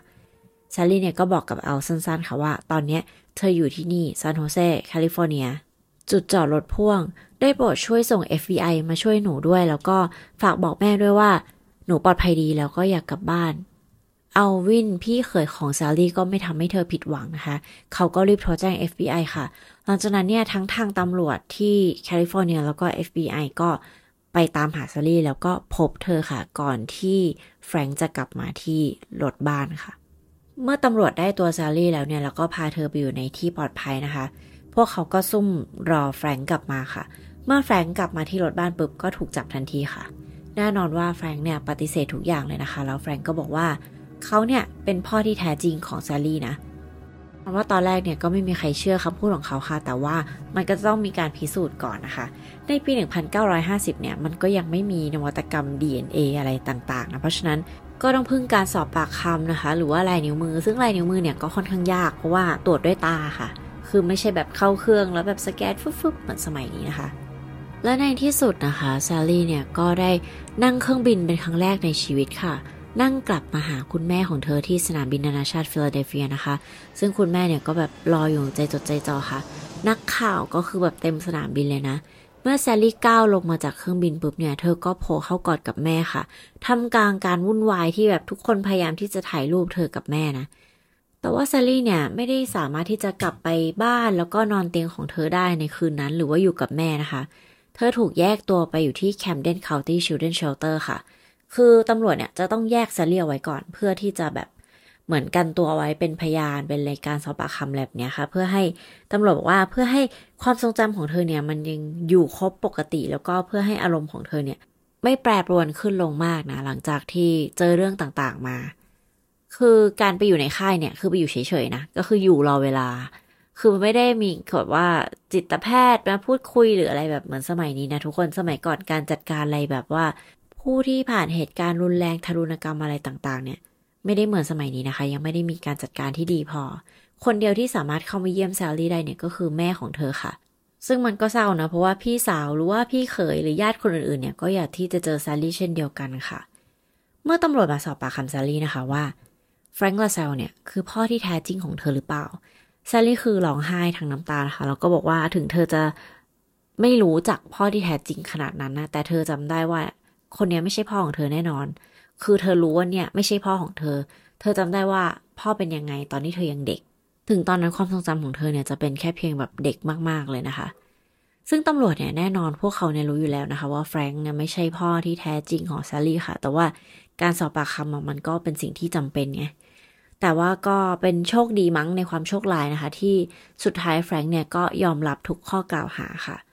แซลลี่เนี่ยก็บอกกับอัลสั้นๆค่ะว่า ตอนนี้เธออยู่ที่นี่ซานโฮเซแคลิฟอร์เนียจุดจอดรถพ่วง ได้โปรดช่วยส่ง FBI มาช่วยหนูด้วย แล้วก็ฝากบอกแม่ด้วยว่า หนูปลอดภัยดีแล้วก็อยากกลับบ้าน อัลวินพี่เขยของแซลลี่ก็ไม่ทำให้เธอผิดหวังนะคะ เขาก็รีบโทรแจ้ง FBI ค่ะ หลังจากนั้นเนี่ยทั้งทางตำรวจที่แคลิฟอร์เนียแล้วก็ FBI ก็ไปตามหาซาลี่แล้วก็พบเธอค่ะ ก่อนที่แฟรงค์จะกลับมาที่รถบ้านค่ะ เมื่อตำรวจได้ตัวซาลี่แล้วเนี่ย แล้วก็พาเธอไปอยู่ในที่ปลอดภัยนะคะ พวกเขาก็ซุ่มรอแฟรงก์กลับมาค่ะ เมื่อแฟรงก์กลับมาที่รถบ้านปุ๊บก็ถูกจับทันทีค่ะ แน่นอนว่าแฟรงก์เนี่ยปฏิเสธทุกอย่างเลยนะคะ แล้วแฟรงก์ก็บอกว่า เขาเนี่ยเป็นพ่อที่แท้จริงของซาลี่นะเพราะว่าตอนแรกเนี่ยก็ไม่มีใครเชื่อคำพูดของเขาค่ะ แต่ว่ามันก็ต้องมีการพิสูจน์ก่อนนะคะ ในปี 1950 เนี่ย มันก็ยังไม่มีนวัตกรรม DNA อะไรต่างๆนะ เพราะฉะนั้นก็ต้องพึ่งการสอบปากคำนะคะ หรือว่าลายนิ้วมือ ซึ่งลายนิ้วมือเนี่ยก็ค่อนข้างยาก เพราะว่าตรวจด้วยตาค่ะ คือไม่ใช่แบบเข้าเครื่องแล้วแบบสแกนฟึบๆเหมือนสมัยนี้นะคะ และในที่สุดนะคะซาลี่เนี่ยก็ได้นั่งเครื่องบินเป็นครั้งแรกในชีวิตค่ะ นั่งกลับมาหาคุณแม่ของเธอที่สนามบินนานาชาติฟิลาเดลเฟียนะคะ ซึ่งคุณแม่เนี่ยก็แบบรออยู่ใจจดใจจ่อค่ะ นักข่าวก็คือแบบเต็มสนามบินเลยนะ เมื่อแซลลี่ก้าวลงมาจากเครื่องบินปุ๊บเนี่ย เธอก็โผล่เข้ากอดกับแม่ค่ะทำกลางการวุ่นวายที่แบบทุกคนพยายามที่จะถ่ายรูปเธอกับแม่นะ แต่ว่าแซลลี่เนี่ยไม่ได้สามารถที่จะกลับไปบ้านแล้วก็นอนเตียงของเธอได้ในคืนนั้น หรือว่าอยู่กับแม่นะคะ เธอถูกแยกตัวไปอยู่ที่ Camden County Children Shelter ค่ะ คือตำรวจเนี่ยจะต้องแยกแซลลี่เอาไว้ก่อนเพื่อที่จะแบบเหมือนกันตัวไว้เป็นพยานเป็นรายการสอบปากคำแบบเนี้ยค่ะ เพื่อให้ตำรวจบอกว่าเพื่อให้ความทรงจำของเธอเนี่ยมันยังอยู่ครบปกติ แล้วก็เพื่อให้อารมณ์ของเธอเนี่ย ไม่แปรปรวนขึ้นลงมากนะ หลังจากที่เจอเรื่องต่างๆมา คือการไปอยู่ในค่ายเนี่ยคือไปอยู่เฉยๆนะก็คืออยู่รอเวลา คือไม่ได้มีแบบว่าจิตแพทย์มาพูดคุยหรืออะไรแบบเหมือนสมัยนี้นะทุกคนสมัยก่อนการจัดการอะไรแบบว่า ผู้ที่ผ่านเหตุการณ์รุนแรงทารุณกรรมอะไรต่างๆ เนี่ย ไม่ได้เหมือนสมัยนี้นะคะ ยังไม่ได้มีการจัดการที่ดีพอ คนเดียวที่สามารถเข้ามาเยี่ยมแซลลี่ได้เนี่ยก็คือแม่ของเธอค่ะ ซึ่งมันก็เศร้านะ เพราะว่าพี่สาวหรือว่าพี่เขยหรือญาติคนอื่นๆเนี่ยก็อยากที่จะเจอแซลลี่เช่นเดียวกันค่ะ เมื่อตำรวจมาสอบปากคำแซลลี่นะคะว่าแฟรงก์ลาซาลเนี่ยคือพ่อที่แท้จริงของเธอหรือเปล่าแซลลี่คือร้องไห้ทั้งน้ำตาค่ะแล้วก็บอกว่าถึงเธอจะไม่รู้จักพ่อที่แท้จริงขนาดนั้นนะแต่เธอจำได้ว่า คนนี้ไม่ใช่พ่อของเธอแน่นอน คือเธอรู้ว่าเนี่ยไม่ใช่พ่อของเธอ เธอจำได้ว่าพ่อเป็นยังไงตอนที่เธอยังเด็ก ถึงตอนนั้นความทรงจำของเธอเนี่ยจะเป็นแค่เพียงแบบเด็กมาก ๆ เลยนะคะ ซึ่งตำรวจเนี่ยแน่นอนพวกเขาเนี่ยรู้อยู่แล้วนะคะ ว่าแฟรงค์เนี่ยไม่ใช่พ่อที่แท้จริงของซาลี่ค่ะ แต่ว่าการสอบปากคำมันก็เป็นสิ่งที่จำเป็นไงแต่ว่าก็เป็นโชคดีมั้งในความโชคร้ายนะคะ ที่สุดท้ายแฟรงค์เนี่ยก็ยอมรับทุกข้อกล่าวหาค่ะเ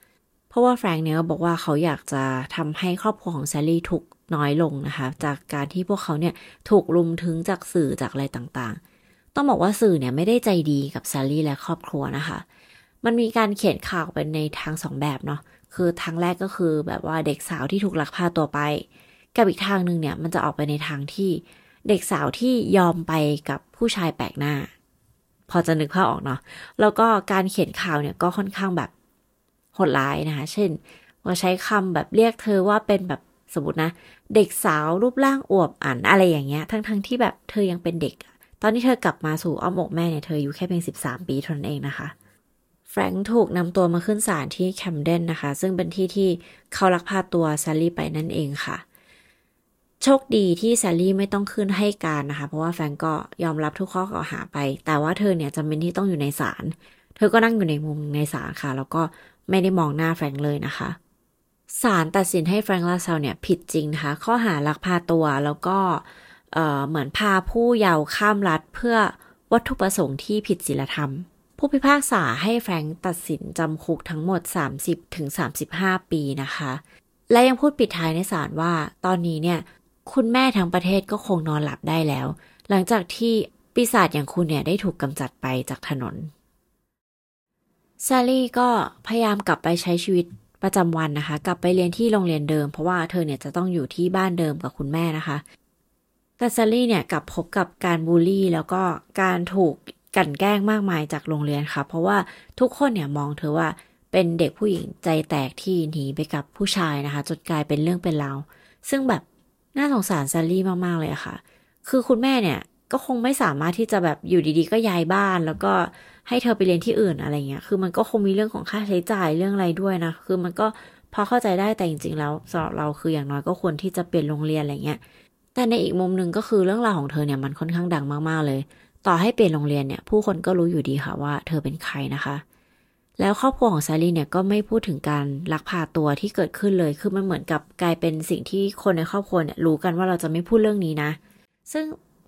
พราะว่าแฟรงค์เนี่ยบอกว่าเขาอยากจะทำให้ครอบครัวของแซลลี่ทุกน้อยลงนะคะ จากการที่พวกเขาเนี่ยถูกลุมถึงจากสื่อจากอะไรต่างๆ ต้องบอกว่าสื่อเนี่ยไม่ได้ใจดีกับแซลลี่และครอบครัวนะคะ มันมีการเขียนข่าวเป็นในทางสองแบบเนาะคือทางแรกก็คือแบบว่าเด็กสาวที่ถูกลักพาตัวไป กับอีกทางหนึ่งเนี่ยมันจะออกไปในทางที่เด็กสาวที่ยอมไปกับผู้ชายแปลกหน้า พอจะนึกภาพออกเนาะแล้วก็การเขียนข่าวเนี่ยก็ค่อนข้างแบบ หดร้ายนะคะ เช่นว่าใช้คำแบบเรียกเธอว่าเป็นแบบสมมตินะ เด็กสาวรูปร่างอวบอันอะไรอย่างเงี้ย ทั้งๆทที่แบบเธอยังเป็นเด็ก ตอนที่เธอกลับมาสู่อ้อมอกแม่เนี่ย เธออยู่แค่เพียง 13 ปีเท่านั้นเองนะคะ แฟรงค์ถูกนำตัวมาขึ้นศาลที่แคมเดนนะคะ ซึ่งเป็นที่ที่เขาลักพาตัวซาลี่ไปนั่นเองค่ะ โชคดีที่แซลลี่ไม่ต้องขึ้นให้การนะคะ เพราะว่าแฟรงก์ก็ยอมรับทุกข้อกล่าวหาไป แต่ว่าเธอเนี่ยจำเป็นที่ต้องอยู่ในศาล เธอก็นั่งอยู่ในมุมในศาลค่ะ แล้วก็ไม่ได้มองหน้าแฟรงก์เลยนะคะศาลตัดสินให้แฟรงก์ลาเซลเนี่ยผิดจริงนะคะ ข้อหาลักพาตัวแล้วก็เหมือนพาผู้เยาว์ข้ามรัฐเพื่อวัตถุประสงค์ที่ผิดศีลธรรม ผู้พิพากษาให้แฟรงก์ตัดสินจำคุกทั้งหมด 30ถึง35ปีนะคะ และยังพูดปิดท้ายในศาลว่าตอนนี้เนี่ย คุณแม่ทั้งประเทศก็คงนอนหลับได้แล้ว หลังจากที่ปีศาจอย่างคุณเนี่ยได้ถูกกำจัดไปจากถนน ซาลี่ก็พยายามกลับไปใช้ชีวิตประจำวันนะคะ กลับไปเรียนที่โรงเรียนเดิม เพราะว่าเธอเนี่ยจะต้องอยู่ที่บ้านเดิมกับคุณแม่นะคะแต่ซาลี่เนี่ยกลับพบกับการบูลลี่ แล้วก็การถูกกันแกล้งมากมายจากโรงเรียนค่ะ เพราะว่าทุกคนเนี่ยมองเธอว่าเป็นเด็กผู้หญิงใจแตกที่หนีไปกับผู้ชายนะคะ จนกลายเป็นเรื่องเป็นราวซึ่งแบบน่าสงสารซาลี่มากๆเลยค่ะ คือคุณแม่เนี่ย ก็คงไม่สามารถที่จะแบบอยู่ดีๆ ก็ย้ายบ้าน แล้วก็ให้เธอไปเรียนที่อื่นอะไรเงี้ย คือมันก็คงมีเรื่องของค่าใช้จ่ายเรื่องอะไรด้วยนะ คือมันก็พอเข้าใจได้แต่จริงๆ แล้วสำหรับเราคืออย่างน้อยก็ควรที่จะเปลี่ยนโรงเรียนอะไรเงี้ย แต่ในอีกมุมหนึ่งก็คือเรื่องราวของเธอเนี่ยมันค่อนข้างดังมากๆเลย ต่อให้เปลี่ยนโรงเรียนเนี่ยผู้คนก็รู้อยู่ดีค่ะว่าเธอเป็นใครนะคะ แล้วครอบครัวของซารีเนี่ยก็ไม่พูดถึงการลักพาตัวที่เกิดขึ้นเลย คือมันเหมือนกับกลายเป็นสิ่งที่คนในครอบครัวเนี่ยรู้กันว่าเราจะไม่พูดเรื่องนี้นะ ซึ่ง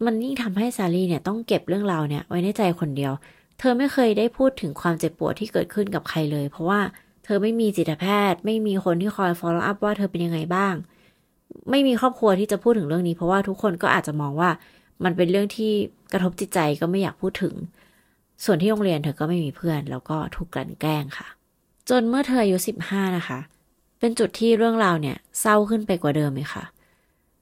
มันยิ่งทำให้ซารีเนี่ยต้องเก็บเรื่องราวเนี่ยไว้ในใจคนเดียว เธอไม่เคยได้พูดถึงความเจ็บปวดที่เกิดขึ้นกับใครเลย เพราะว่าเธอไม่มีจิตแพทย์ ไม่มีคนที่คอย follow up ว่าเธอเป็นยังไงบ้าง ไม่มีครอบครัวที่จะพูดถึงเรื่องนี้ เพราะว่าทุกคนก็อาจจะมองว่ามันเป็นเรื่องที่กระทบจิตใจก็ไม่อยากพูดถึง ส่วนที่โรงเรียนเธอก็ไม่มีเพื่อน แล้วก็ถูกกลั่นแกล้งค่ะ จนเมื่อเธออายุสิบห้านะคะ เป็นจุดที่เรื่องราวเนี่ยเศร้าขึ้นไปกว่าเดิมเลยค่ะ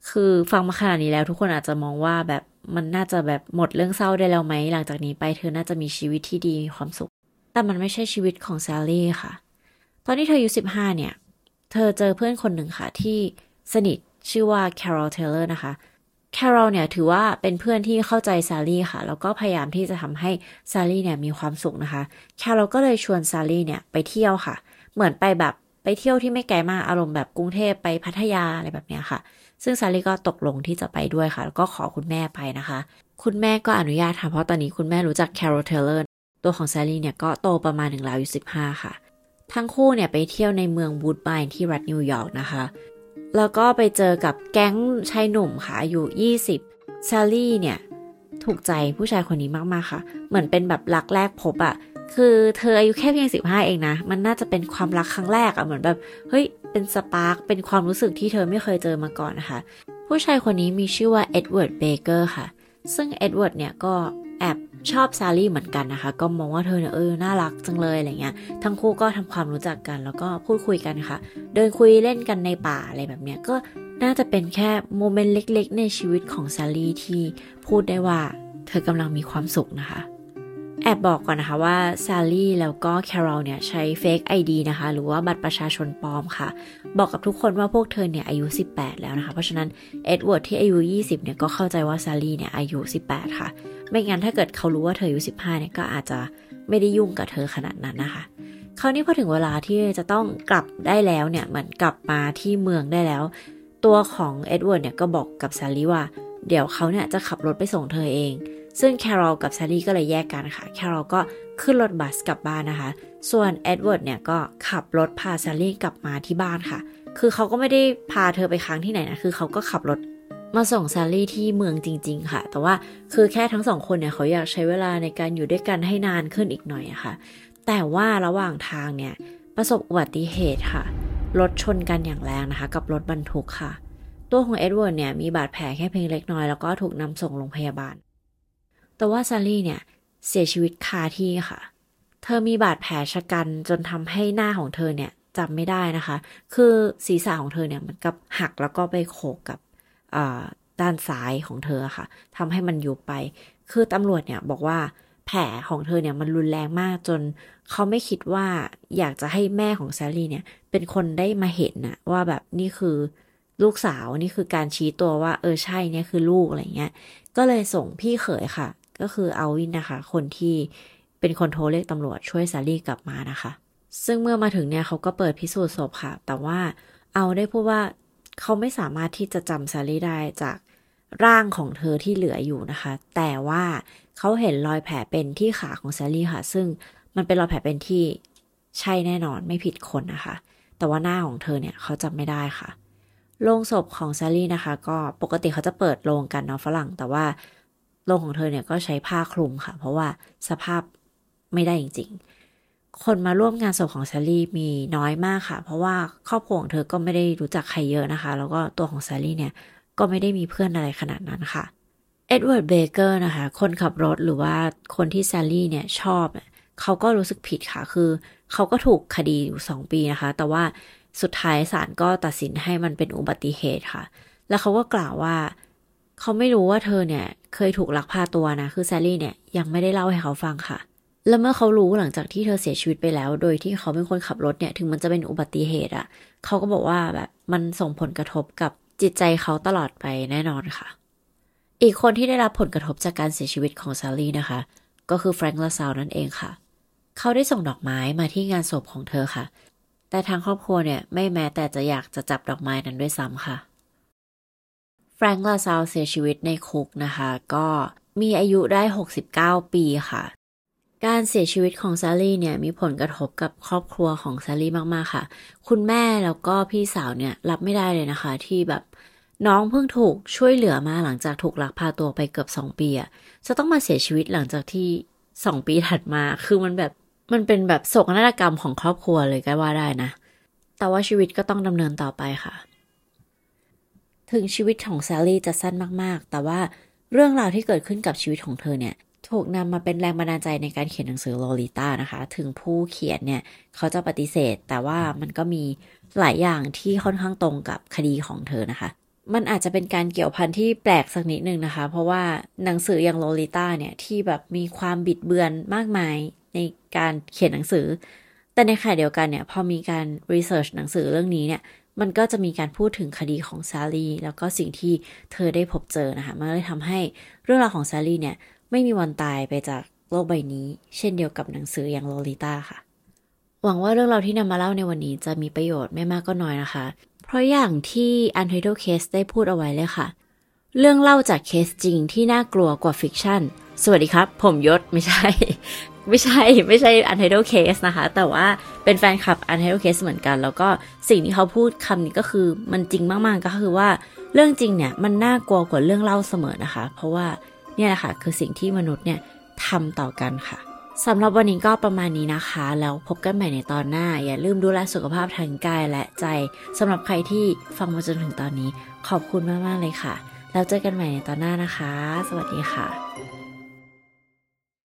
คือฟังมาขนาดนี้แล้วทุกคนอาจจะมองว่าแบบมันน่าจะแบบหมดเรื่องเศร้าได้แล้วไหม หลังจากนี้ไปเธอน่าจะมีชีวิตที่ดีมีความสุข แต่มันไม่ใช่ชีวิตของแซลลี่ค่ะ ตอนที่เธออายุสิบห้าเนี่ย เธอเจอเพื่อนคนหนึ่งค่ะ ที่สนิทชื่อว่าแคโรลเทเลอร์นะคะแคโรลเนี่ยถือว่าเป็นเพื่อนที่เข้าใจแซลลี่ค่ะ แล้วก็พยายามที่จะทำให้แซลลี่เนี่ยมีความสุขนะคะแคโรลก็เลยชวนแซลลี่เนี่ยไปเที่ยวค่ะ เหมือนไปแบบไปเที่ยวที่ไม่ไกลมากอารมณ์แบบกรุงเทพไปพัทยาอะไรแบบเนี้ยค่ะ ซึ่งแซลลี่ก็ตกลงที่จะไปด้วยค่ะ แล้วก็ขอคุณแม่ไปนะคะ คุณแม่ก็อนุญาตค่ะ เพราะตอนนี้คุณแม่รู้จักแคโรลเทเลอร์ ตัวของแซลลี่เนี่ยก็โตประมาณหนึ่งราวอยู่สิบห้าค่ะ ทั้งคู่เนี่ยไปเที่ยวในเมืองวูดไบน์ที่รัฐนิวยอร์กนะคะ แล้วก็ไปเจอกับแก๊งชายหนุ่มค่ะอายุ20แซลลี่เนี่ยถูกใจผู้ชายคนนี้มากๆค่ะ เหมือนเป็นแบบรักแรกพบอะคือเธออายุแค่เพียงสิบห้าเองนะ มันน่าจะเป็นความรักครั้งแรกอะเหมือนแบบ เฮ้ย เป็น spark เป็นความรู้สึกที่เธอไม่เคยเจอมาก่อนนะคะ ผู้ชายคนนี้มีชื่อว่าเอ็ดเวิร์ดเบเกอร์ค่ะ ซึ่งเอ็ดเวิร์ดเนี่ยก็แอบชอบแซลลี่เหมือนกันนะคะ ก็มองว่าเธอเนี่ยเออ น่ารักจังเลยอะไรเงี้ย ทั้งคู่ก็ทำความรู้จักกัน แล้วก็พูดคุยกันค่ะ เดินคุยเล่นกันในป่าอะไรแบบเนี้ย ก็น่าจะเป็นแค่ moment เล็ก ๆ ในชีวิตของแซลลี่ที่พูดได้ว่า เธอกำลังมีความสุขนะคะ แอบบอกก่อนนะคะว่าแซลลี่แล้วก็แคโรลเนี่ยใช้ fake ID นะคะ หรือว่าบัตรประชาชนปลอมค่ะ บอกกับทุกคนว่าพวกเธอเนี่ยอายุ 18 แล้วนะคะ เพราะฉะนั้นเอ็ดเวิร์ดที่อายุ 20 เนี่ยก็เข้าใจว่าแซลลี่เนี่ยอายุ 18 ค่ะ ไม่งั้นถ้าเกิดเขารู้ว่าเธออายุ 15 เนี่ยก็อาจจะไม่ได้ยุ่งกับเธอขนาดนั้นนะคะคราวนี้พอถึงเวลาที่จะต้องกลับได้แล้วเนี่ยเหมือนกลับมาที่เมืองได้แล้ว ตัวของเอ็ดเวิร์ดเนี่ยก็บอกกับแซลลี่ว่าเดี๋ยวเขาเนี่ยจะขับรถไปส่งเธอเอง ซึ่งแคโรลกับแซลลี่ก็เลยแยกกันค่ะ แคโรลก็ขึ้นรถบัสกลับบ้านนะคะ ส่วนเอ็ดเวิร์ดเนี่ยก็ขับรถพาแซลลี่กลับมาที่บ้านค่ะ คือเขาก็ไม่ได้พาเธอไปค้างที่ไหนนะ คือเขาก็ขับรถมาส่งแซลลี่ที่เมืองจริง ๆ ค่ะ แต่ว่าคือแค่ทั้งสองคนเนี่ยเขาอยากใช้เวลาในการอยู่ด้วยกันให้นานขึ้นอีกหน่อยอะค่ะ แต่ว่าระหว่างทางเนี่ยประสบอุบัติเหตุค่ะ รถชนกันอย่างแรงนะคะ กับรถบรรทุกค่ะ ตัวของเอ็ดเวิร์ดเนี่ยมีบาดแผลแค่เพียงเล็กน้อยแล้วก็ถูกนำส่งโรงพยาบาล แต่ว่าแซลลี่เนี่ยเสียชีวิตคาที่ค่ะ เธอมีบาดแผลชะกันจนทำให้หน้าของเธอเนี่ยจำไม่ได้นะคะ คือศีรษะของเธอเนี่ยมันกับหักแล้วก็ไปโขกกับด้านซ้ายของเธอค่ะทำให้มันยุบไป คือตำรวจเนี่ยบอกว่าแผลของเธอเนี่ยมันรุนแรงมากจนเขาไม่คิดว่าอยากจะให้แม่ของแซลลี่เนี่ย เป็นคนได้มาเห็นนะว่าแบบนี่คือลูกสาวนี่คือการชี้ตัวว่า เออใช่เนี่ยคือลูกอะไรเงี้ย ก็เลยส่งพี่เขยค่ะ ก็คืออัลวินนะคะ คนที่เป็นคนโทรเรียกตำรวจช่วยแซลลี่กลับมานะคะ ซึ่งเมื่อมาถึงเนี่ยเขาก็เปิดพิสูจน์ศพค่ะ แต่ว่าอัลได้พูดว่าเขาไม่สามารถที่จะจำแซลลี่ได้จากร่างของเธอที่เหลืออยู่นะคะ แต่ว่าเขาเห็นรอยแผลเป็นที่ขาของแซลลี่ค่ะ ซึ่งมันเป็นรอยแผลเป็นที่ใช่แน่นอนไม่ผิดคนนะคะ แต่ว่าหน้าของเธอเนี่ยเขาจำไม่ได้ค่ะโรงศพของแซลลี่นะคะ ก็ปกติเขาจะเปิดโรงกันเนาะฝรั่ง แต่ว่า โรงของเธอเนี่ยก็ใช้ผ้าคลุมค่ะ เพราะว่าสภาพไม่ได้จริง ๆ คนมาร่วมงานศพของแซลลี่มีน้อยมากค่ะ เพราะว่าครอบครัวของเธอก็ไม่ได้รู้จักใครเยอะนะคะ แล้วก็ตัวของแซลลี่เนี่ยก็ไม่ได้มีเพื่อนอะไรขนาดนั้นค่ะเอ็ดเวิร์ดเบเกอร์นะคะ คนขับรถหรือว่าคนที่แซลลี่เนี่ยชอบเขาก็รู้สึกผิดค่ะ คือเขาก็ถูกคดีอยู่สองปีนะคะ แต่ว่าสุดท้ายศาลก็ตัดสินให้มันเป็นอุบัติเหตุค่ะ แล้วเขาก็กล่าวว่า เขาไม่รู้ว่าเธอเนี่ยเคยถูกลักพาตัวนะ คือแซลลี่เนี่ยยังไม่ได้เล่าให้เขาฟังค่ะ แล้วเมื่อเขารู้หลังจากที่เธอเสียชีวิตไปแล้ว โดยที่เขาเป็นคนขับรถเนี่ย ถึงมันจะเป็นอุบัติเหตุอะ่ะ เขาก็บอกว่าแบบมันส่งผลกระทบกับจิตใจเขาตลอดไปแน่นอนค่ะ อีกคนที่ได้รับผลกระทบจากการเสียชีวิตของซารี่นะคะ ก็คือแฟรงค์ลาซาลนั่นเองค่ะ เขาได้ส่งดอกไม้มาที่งานศพของเธอค่ะ แต่ทางครอบครัวเนี่ยไม่แม้แต่จะอยากจะจับดอกไม้นั้นด้วยซ้ำค่ะ แฟรงค์ลาซาลเสียชีวิตในคุกนะคะ ก็มีอายุได้ 69 ปีค่ะ การเสียชีวิตของแซลลี่เนี่ยมีผลกระทบกับครอบครัวของแซลลี่มาก ๆ ค่ะ คุณแม่แล้วก็พี่สาวเนี่ยรับไม่ได้เลยนะคะ ที่แบบน้องเพิ่งถูกช่วยเหลือมาหลังจากถูกลักพาตัวไปเกือบสองปีอะจะต้องมาเสียชีวิตหลังจากที่สองปีถัดมา คือมันแบบมันเป็นแบบโศกนาฏกรรมของครอบครัวเลยก็ว่าได้นะ แต่ว่าชีวิตก็ต้องดำเนินต่อไปค่ะ ถึงชีวิตของแซารี่จะสั้นมากๆ แต่ว่าเรื่องราวที่เกิดขึ้นกับชีวิตของเธอเนี่ย ถูกนำมาเป็นแรงบันดาลใจในการเขียนหนังสือโลลิต้านะคะ ถึงผู้เขียนเนี่ย เขาจะปฏิเสธ แต่ว่ามันก็มีหลายอย่างที่ค่อนข้างตรงกับคดีของเธอนะคะ มันอาจจะเป็นการเกี่ยวพันที่แปลกสักนิดนึงนะคะ เพราะว่าหนังสืออย่างโลลิต้าเนี่ยที่แบบมีความบิดเบือนมากมายในการเขียนหนังสือ แต่ในขณะเดียวกันเนี่ยพอมีการ research หนังสือเรื่องนี้เนี่ย มันก็จะมีการพูดถึงคดีของแซลลี่แล้วก็สิ่งที่เธอได้พบเจอนะคะ มันเลยทำให้เรื่องราวของแซลลี่เนี่ย ไม่มีวันตายไปจากโลกใบนี้ เช่นเดียวกับหนังสืออย่างโลลิต้าค่ะ หวังว่าเรื่องราวที่นำมาเล่าในวันนี้จะมีประโยชน์ไม่มากก็น้อยนะคะ เพราะอย่างที่ Untitled Case ได้พูดเอาไว้เลยค่ะ เรื่องเล่าจากเคสจริงที่น่ากลัวกว่า fiction สวัสดีครับ ผมยศไม่ใช่ ไม่ใช่ไม่ใช่ Untitled Case นะคะ แต่ว่าเป็นแฟนคลับ Untitled Case เหมือนกัน แล้วก็สิ่งที่เขาพูดคำนี้ก็คือมันจริงมาก ๆ ก็คือว่าเรื่องจริงเนี่ยมันน่ากลัวกว่าเรื่องเล่าเสมอนะคะ เพราะว่านี่แหละค่ะคือสิ่งที่มนุษย์เนี่ยทำต่อกันค่ะสำหรับวันนี้ก็ประมาณนี้นะคะ แล้วพบกันใหม่ในตอนหน้า อย่าลืมดูแลสุขภาพทางกายและใจสำหรับใครที่ฟังมาจนถึงตอนนี้ ขอบคุณมาก ๆ เลยค่ะ แล้วเจอกันใหม่ในตอนหน้านะคะ สวัสดีค่ะ